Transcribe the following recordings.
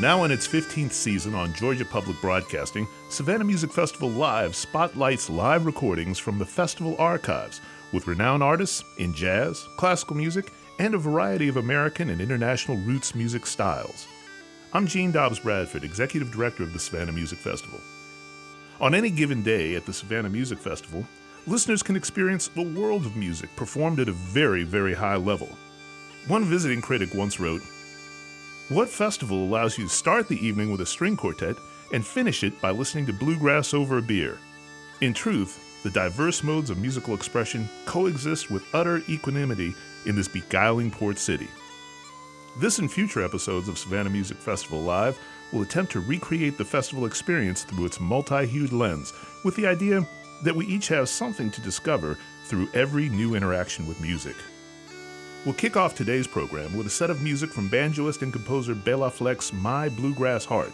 Now in its 15th season on Georgia Public Broadcasting, Savannah Music Festival Live spotlights live recordings from the festival archives with renowned artists in jazz, classical music, and a variety of American and international roots music styles. I'm Gene Dobbs Bradford, Executive Director of the Savannah Music Festival. On any given day at the Savannah Music Festival, listeners can experience a world of music performed at a very, very high level. One visiting critic once wrote, What festival allows you to start the evening with a string quartet and finish it by listening to bluegrass over a beer? In truth, the diverse modes of musical expression coexist with utter equanimity in this beguiling port city. This and future episodes of Savannah Music Festival Live will attempt to recreate the festival experience through its multi hued lens, with the idea that we each have something to discover through every new interaction with music. We'll kick off today's program with a set of music from banjoist and composer Bela Fleck's My Bluegrass Heart,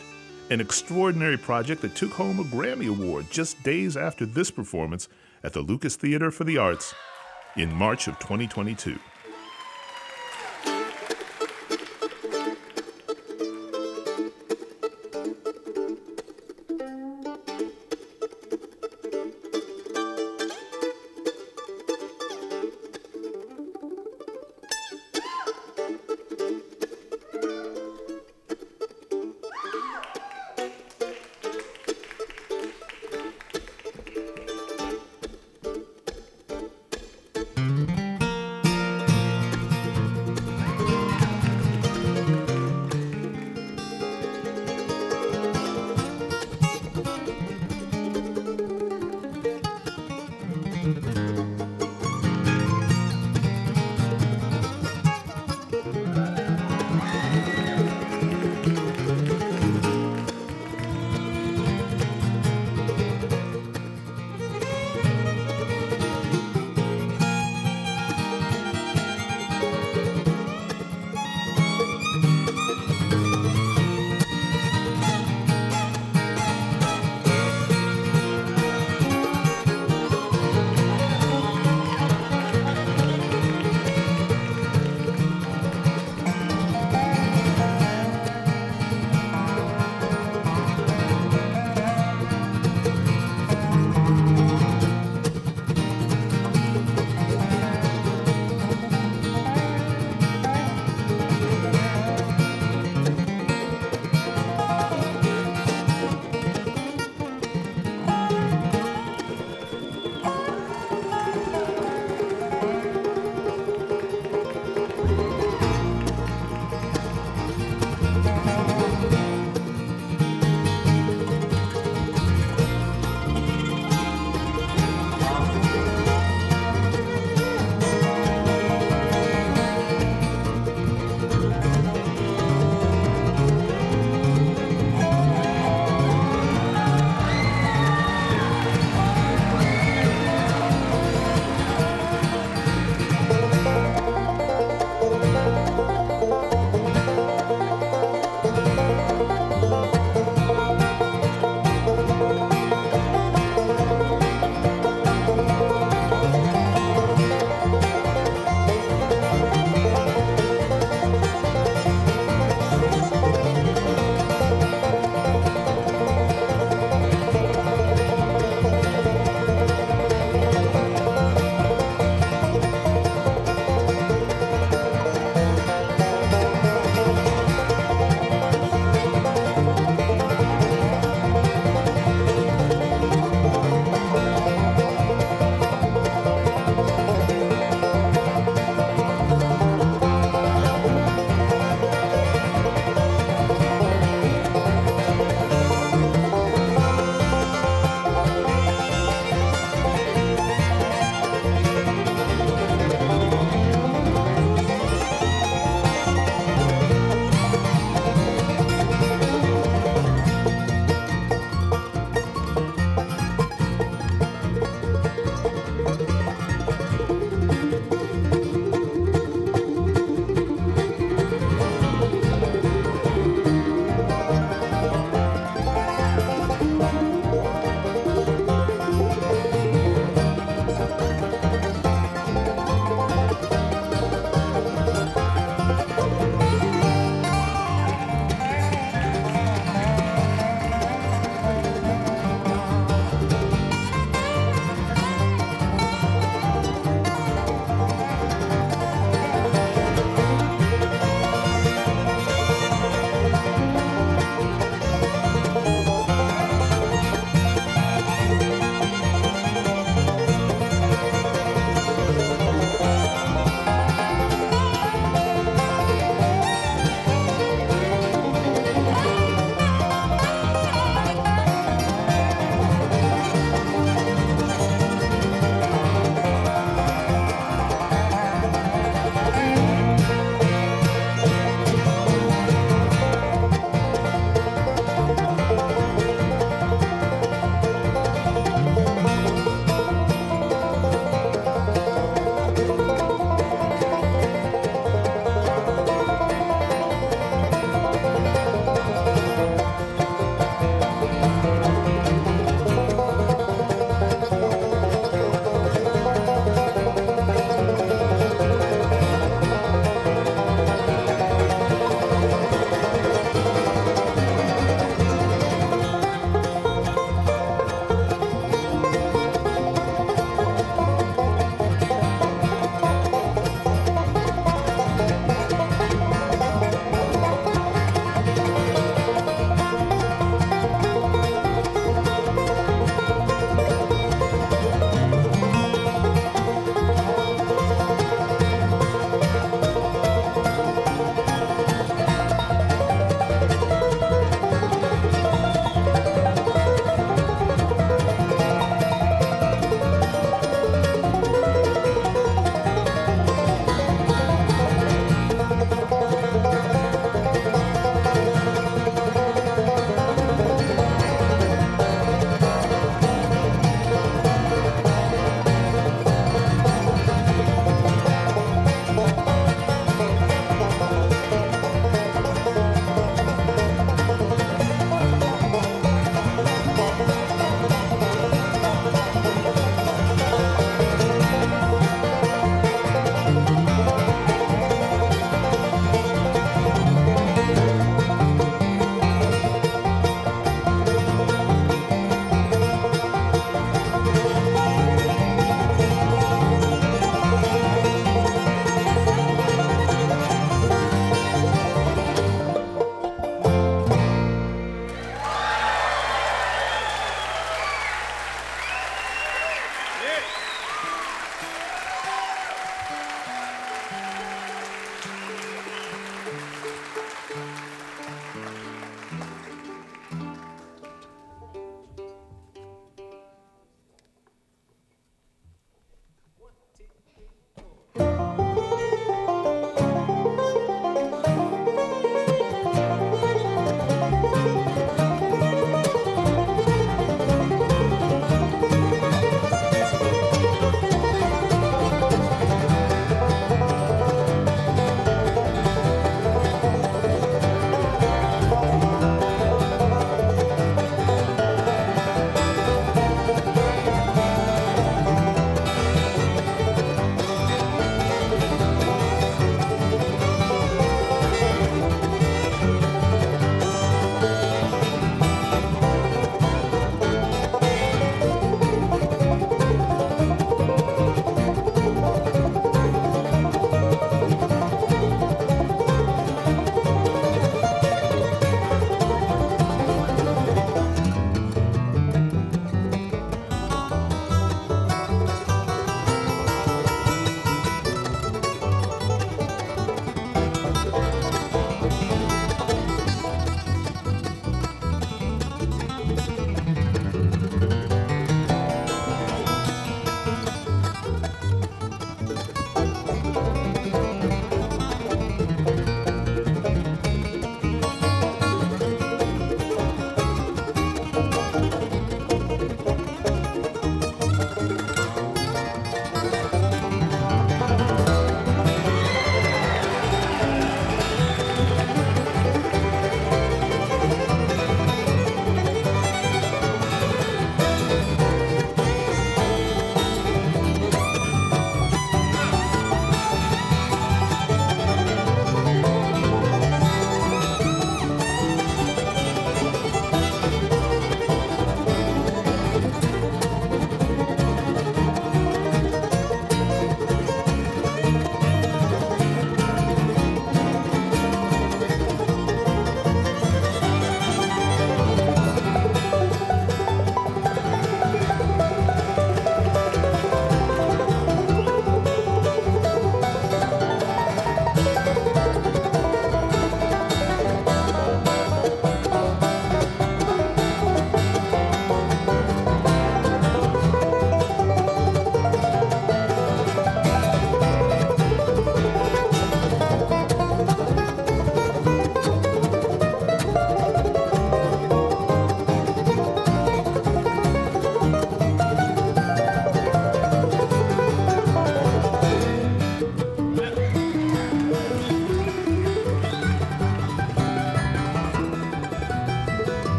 an extraordinary project that took home a Grammy Award just days after this performance at the Lucas Theater for the Arts in March of 2022.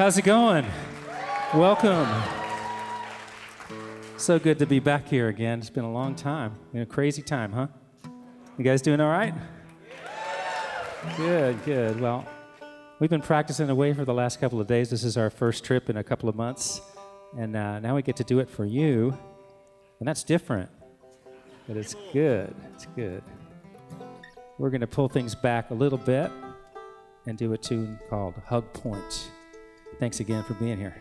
How's it going? Welcome. So good to be back here again. It's been a long time. Been a crazy time, huh? You guys doing all right? Good, good. Well, we've been practicing away for the last couple of days. This is our first trip in a couple of months. And uh, now we get to do it for you. And that's different. But it's good. It's good. We're going to pull things back a little bit and do a tune called Hug Point. Thanks again for being here.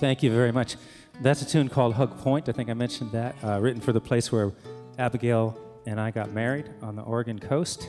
Thank you very much. That's a tune called Hug Point. I think I mentioned that. Uh, written for the place where Abigail and I got married on the Oregon coast.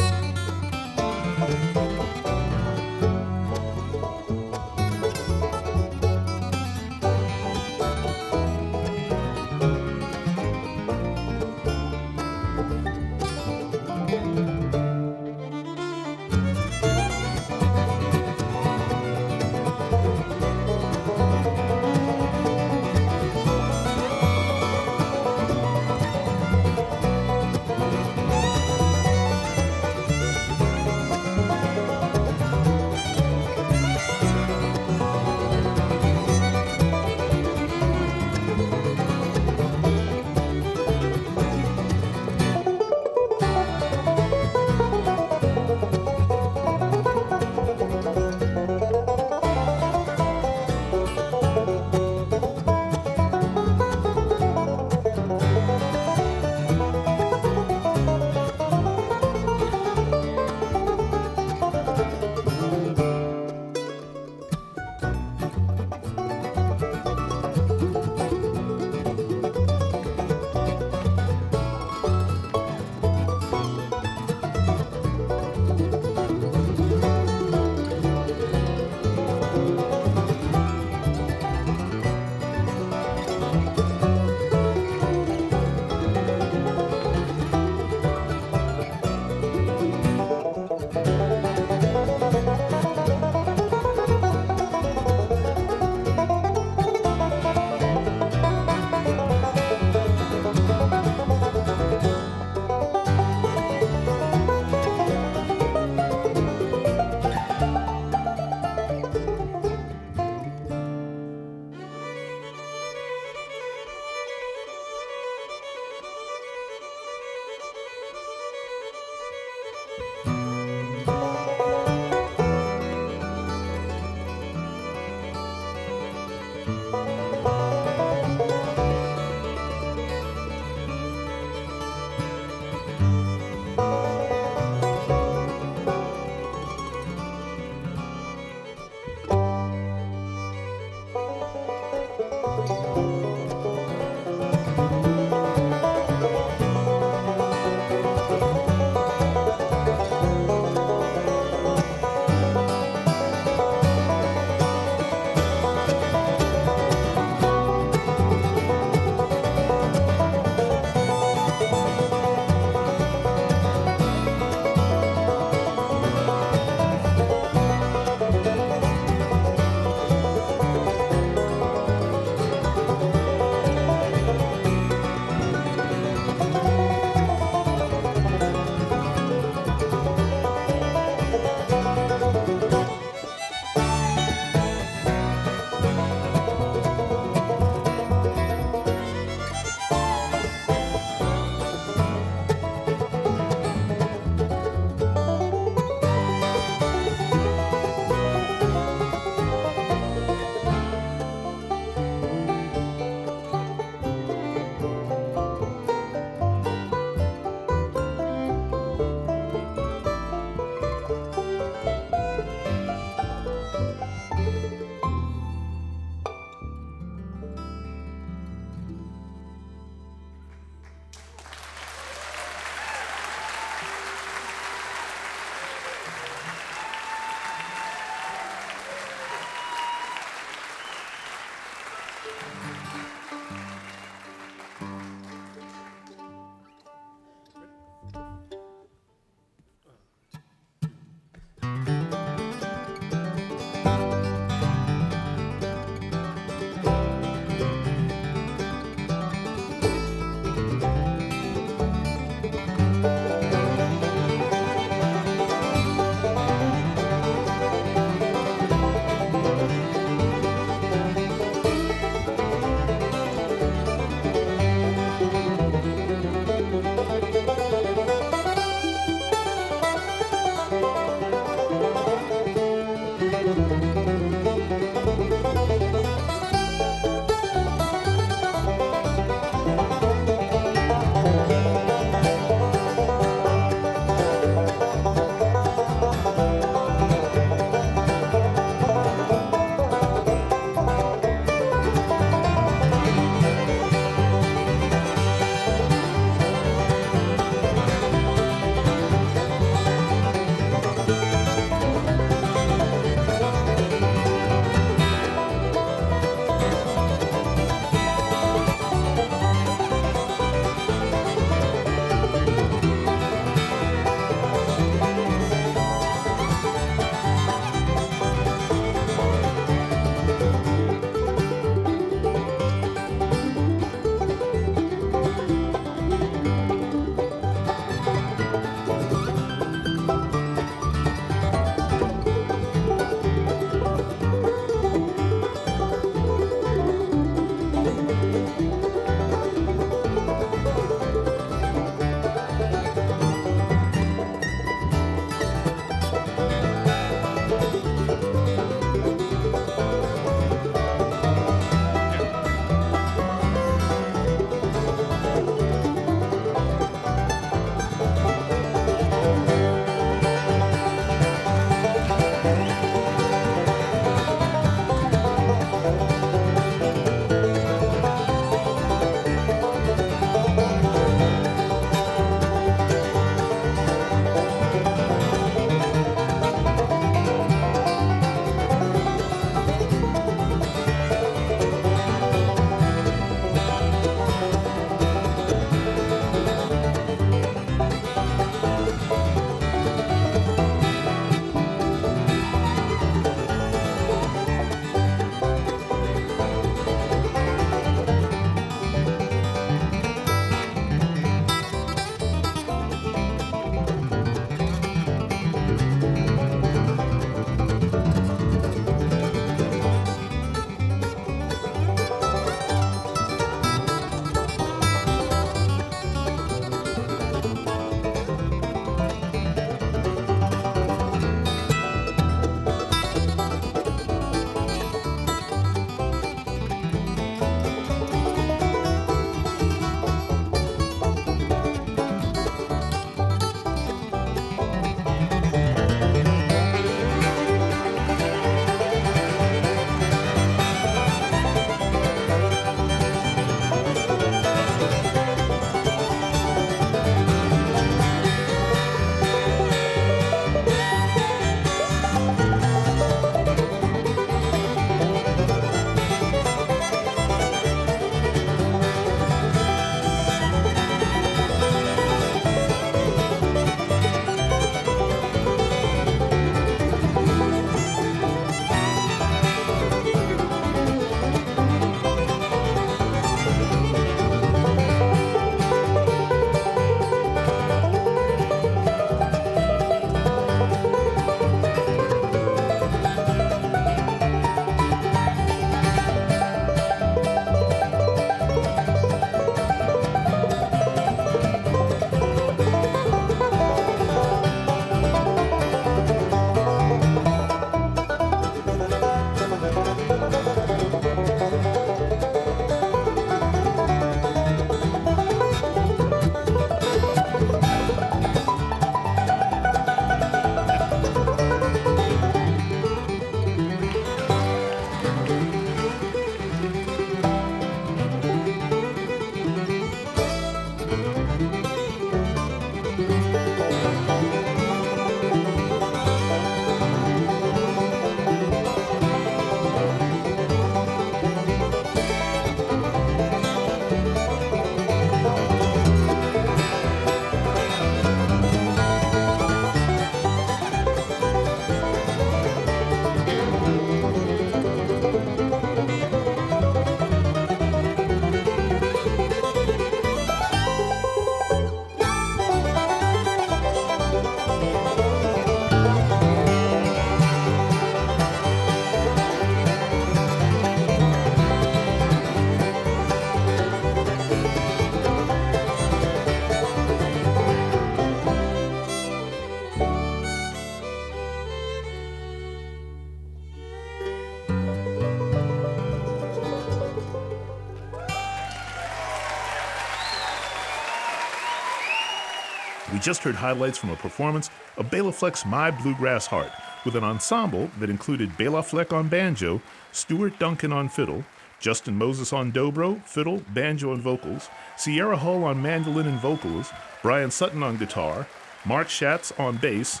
Just heard highlights from a performance of Bela Fleck's My Bluegrass Heart with an ensemble that included Bela Fleck on banjo, Stuart Duncan on fiddle, Justin Moses on dobro, fiddle, banjo, and vocals, Sierra Hull on mandolin and vocals, Bryan Sutton on guitar, Mark Schatz on bass,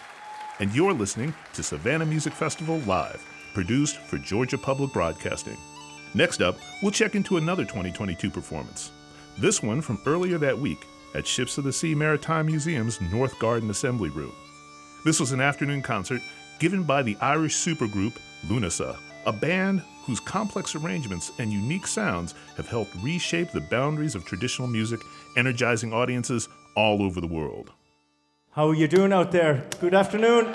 and you're listening to Savannah Music Festival Live, produced for Georgia Public Broadcasting. Next up, we'll check into another 2022 performance. This one from earlier that week at Ships of the Sea Maritime Museum's North Garden Assembly Room. This was an afternoon concert given by the Irish supergroup Lunasa, a band whose complex arrangements and unique sounds have helped reshape the boundaries of traditional music, energizing audiences all over the world. How are you doing out there? Good afternoon.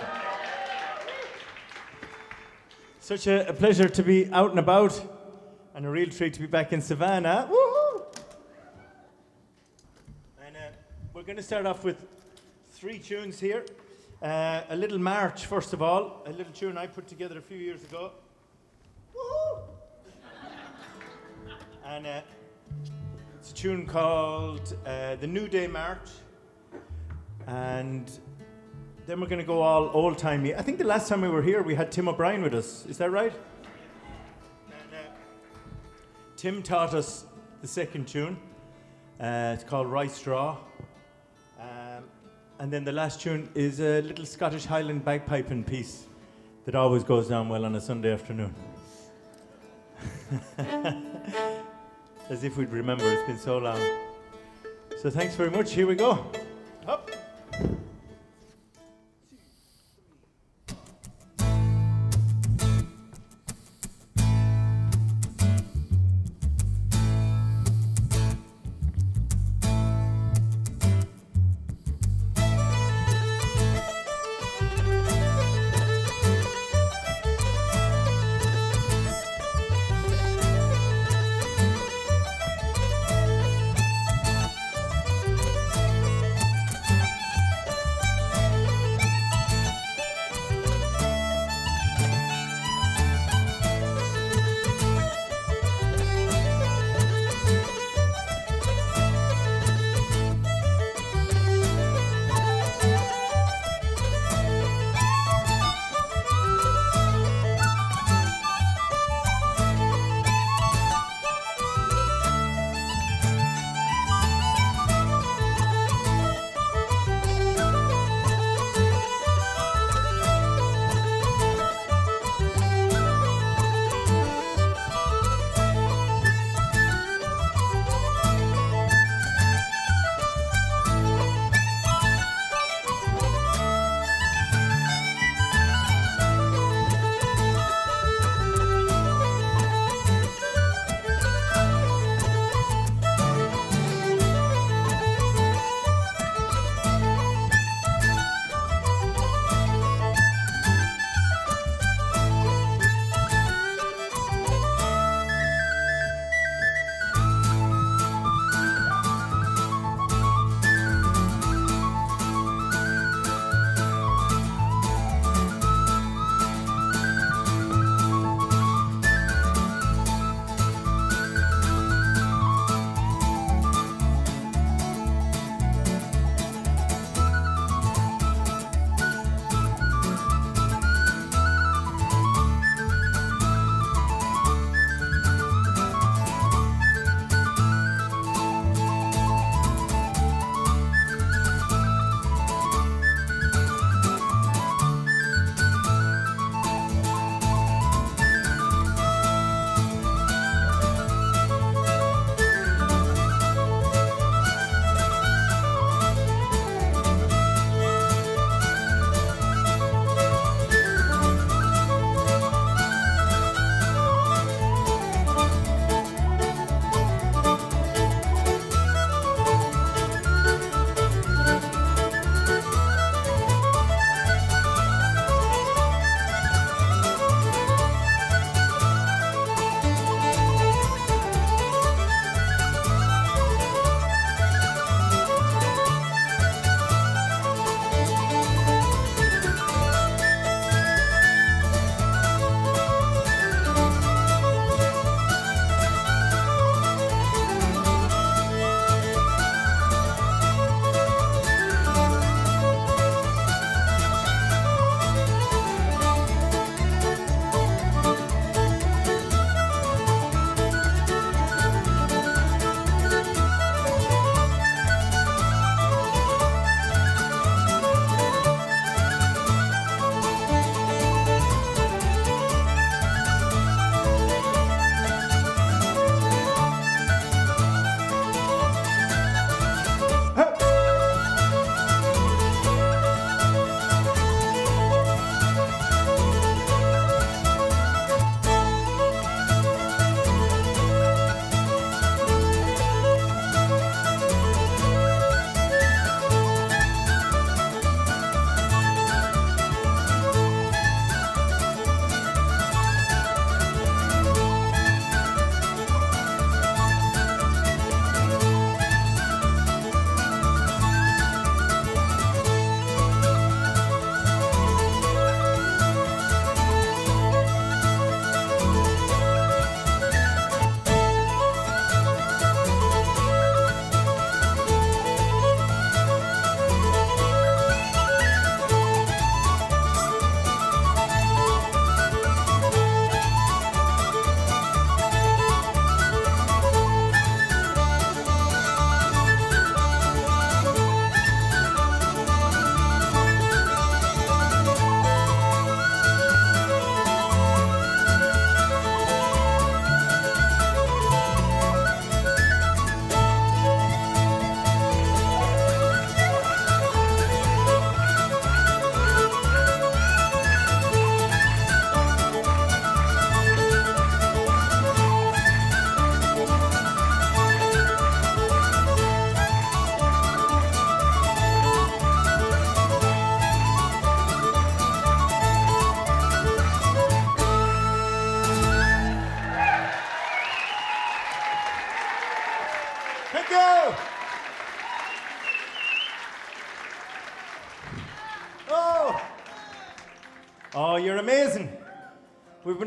Such a, pleasure to be out and about, and a real treat to be back in Savannah. Woohoo! And uh, we're going to start off with three tunes here. Uh, a little march, first of all, a little tune I put together a few years ago. And uh, it's a tune called uh, The New Day March. And then we're going to go all old timey. I think the last time we were here, we had Tim O'Brien with us. Is that right? And, uh, Tim taught us the second tune. Uh, it's called Rice Straw. Um, and then the last tune is a little Scottish Highland bagpiping piece that always goes down well on a Sunday afternoon. As if we'd remember, it's been so long. So thanks very much. Here we go. Up.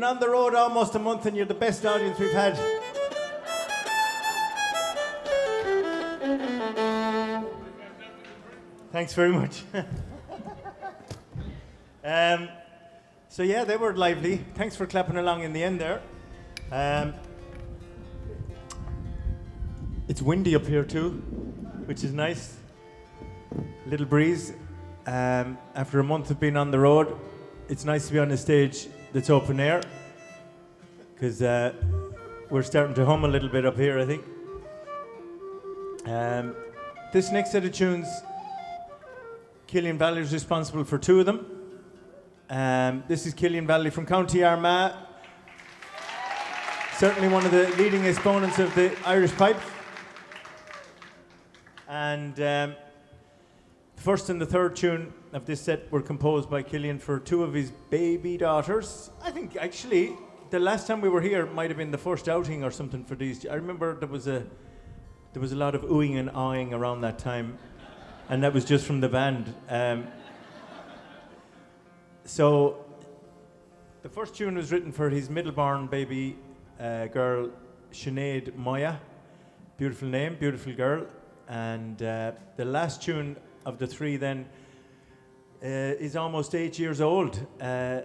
On the road almost a month and you're the best audience we've had. Thanks very much. um, so, yeah, they were lively. Thanks for clapping along in the end there. Um, it's windy up here too, which is nice. Little breeze. Um, after a month of being on the road, it's nice to be on the stage that's open air because uh, we're starting to hum a little bit up here, I think. Um, this next set of tunes, Killian Vallely is responsible for two of them. Um, this is Killian Vallely from County Armagh, certainly one of the leading exponents of the Irish pipe. And um, the first and the third tune of this set were composed by Killian for two of his baby daughters. I think actually the last time we were here might have been the first outing or something for these. I remember there was a there was a lot of oohing and awing around that time, and that was just from the band. Um, so the first tune was written for his middle-born baby uh, girl, Sinead Moya. Beautiful name, beautiful girl. And uh, the last tune of the three then is almost eight years old. Uh,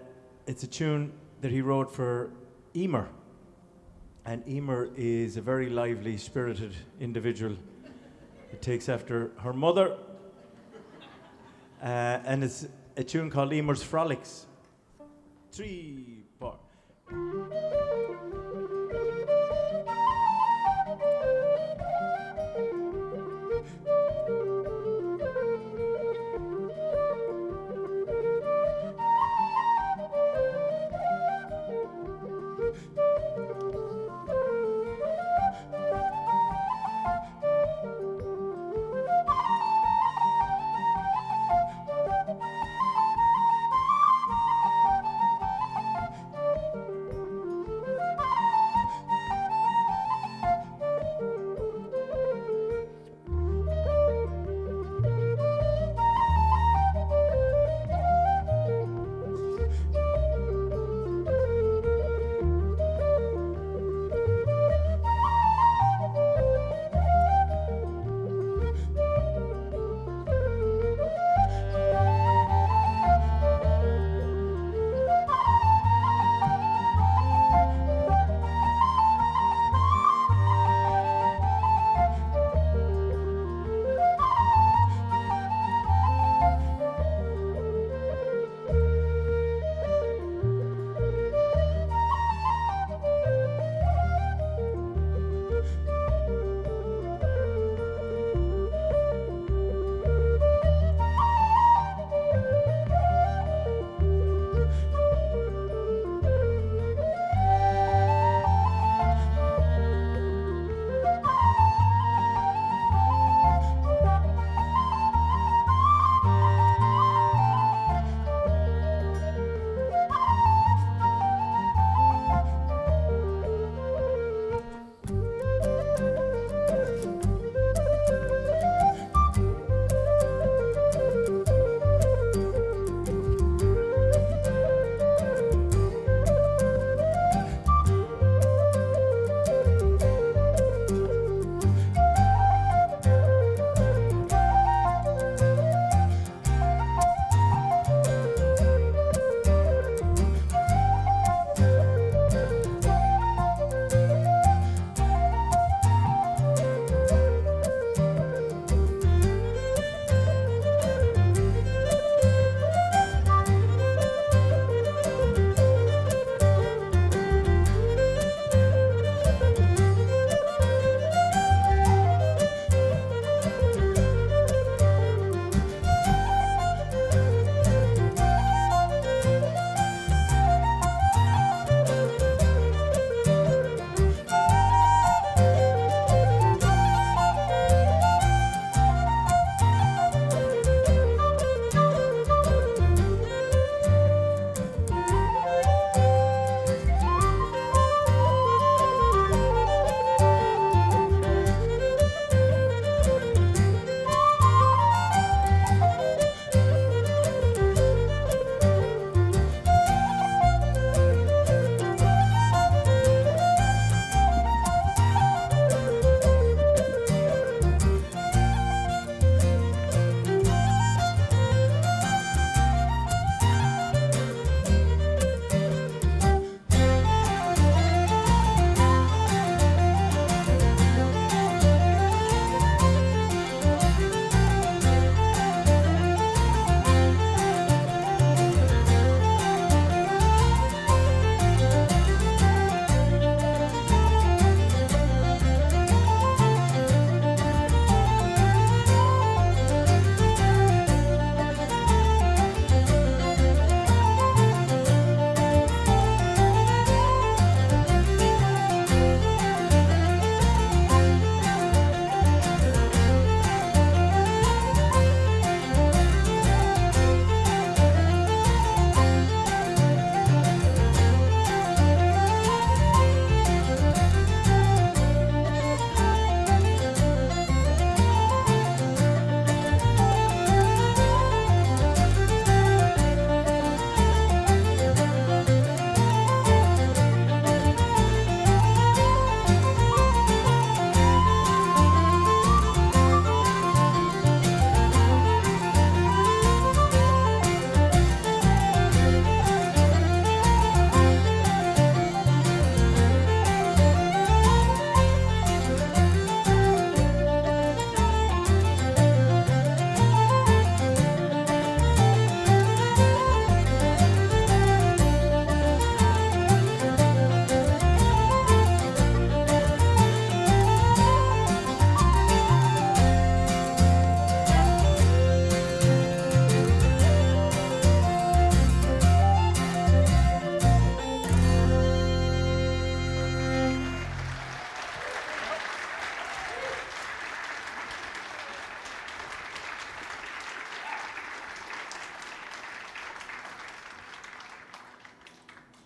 it's a tune that he wrote for Emer. And Emer is a very lively, spirited individual. It takes after her mother. Uh, and it's a tune called Emer's Frolics. Three, four.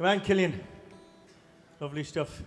Come Killian. Lovely stuff.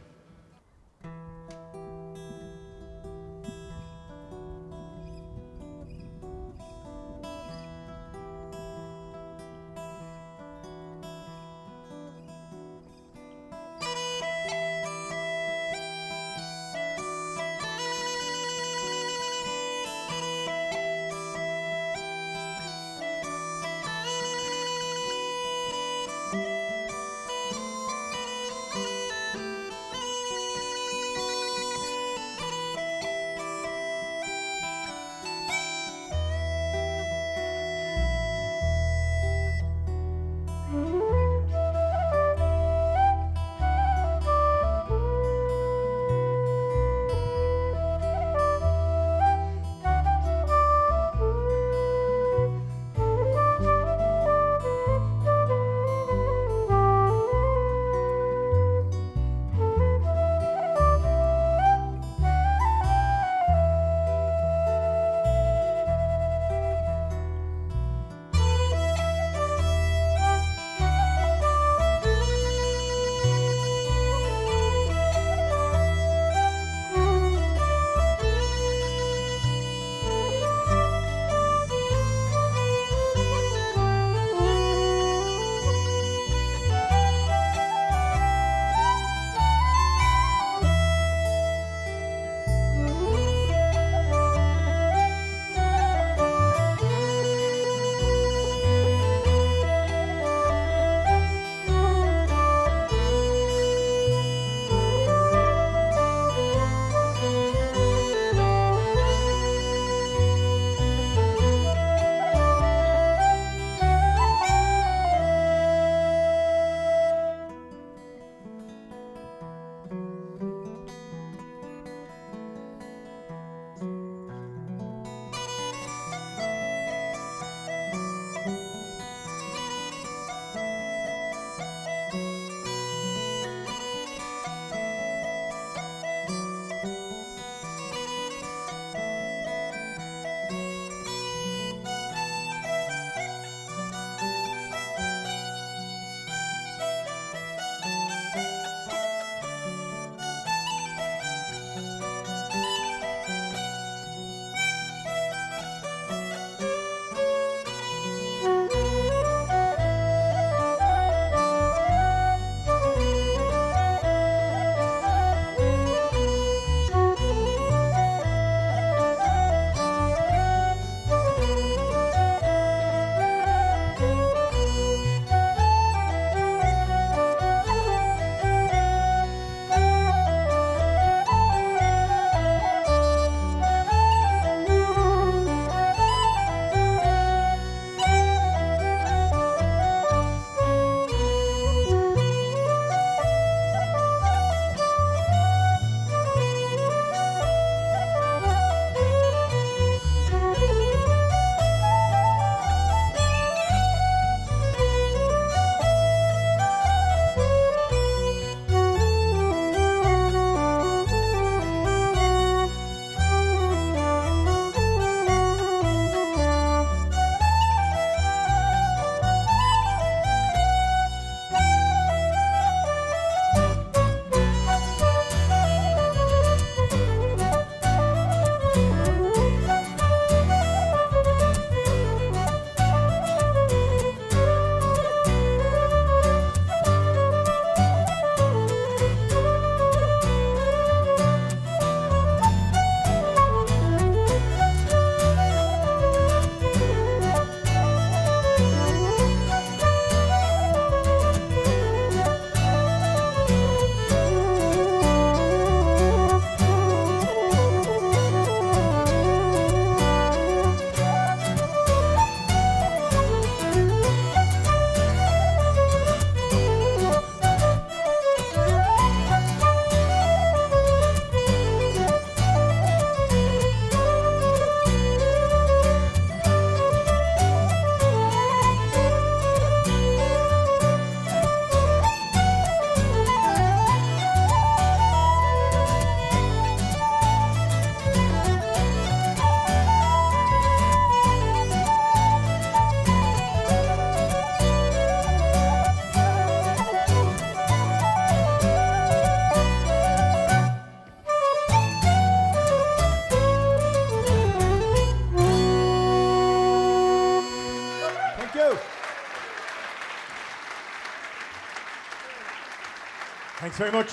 Thanks very much.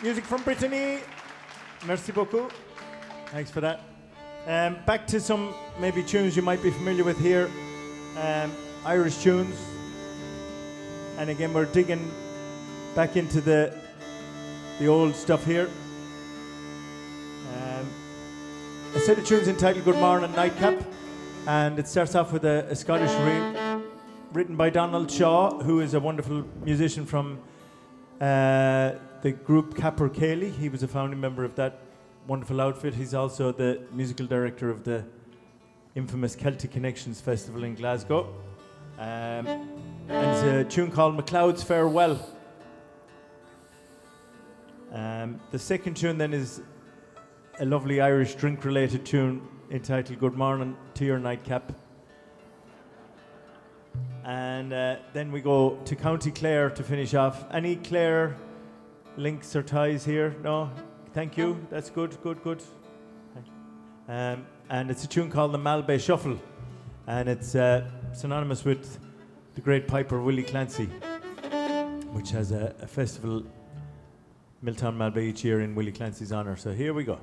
Music from Brittany. Merci beaucoup. Thanks for that. Um, back to some maybe tunes you might be familiar with here. Um, Irish tunes. And again, we're digging back into the the old stuff here. Um, a set of tunes entitled Good Morning and Nightcap, and it starts off with a, a Scottish reel written by Donald Shaw, who is a wonderful musician from the group Capercaillie. He was a founding member of that wonderful outfit. He's also the musical director of the infamous Celtic Connections Festival in Glasgow. Um, and a tune called MacLeod's Farewell. Um, the second tune then is a lovely Irish drink related tune entitled Good Morning to Your Nightcap. And uh, then we go to County Clare to finish off. Any Clare links or ties here? No? Thank you. That's good, good, good. Um, and it's a tune called the Malbay Shuffle. And it's uh, synonymous with the great piper Willie Clancy, which has a, a festival, Miltown Malbay, each year in Willie Clancy's honour. So here we go.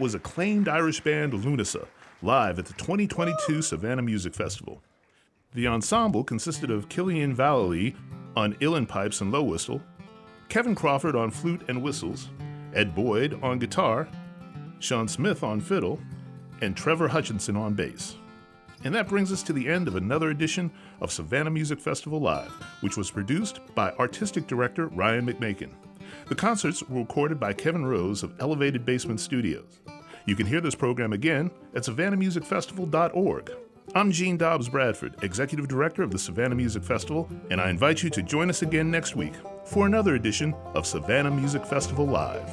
Was acclaimed Irish band Lunasa, live at the 2022 Savannah Music Festival. The ensemble consisted of Killian Vallely on uilleann pipes and low whistle, Kevin Crawford on flute and whistles, Ed Boyd on guitar, Sean Smith on fiddle, and Trevor Hutchinson on bass. And that brings us to the end of another edition of Savannah Music Festival Live, which was produced by artistic director Ryan McMaken. The concerts were recorded by Kevin Rose of Elevated Basement Studios. You can hear this program again at savannahmusicfestival.org. I'm Gene Dobbs Bradford, Executive Director of the Savannah Music Festival, and I invite you to join us again next week for another edition of Savannah Music Festival Live.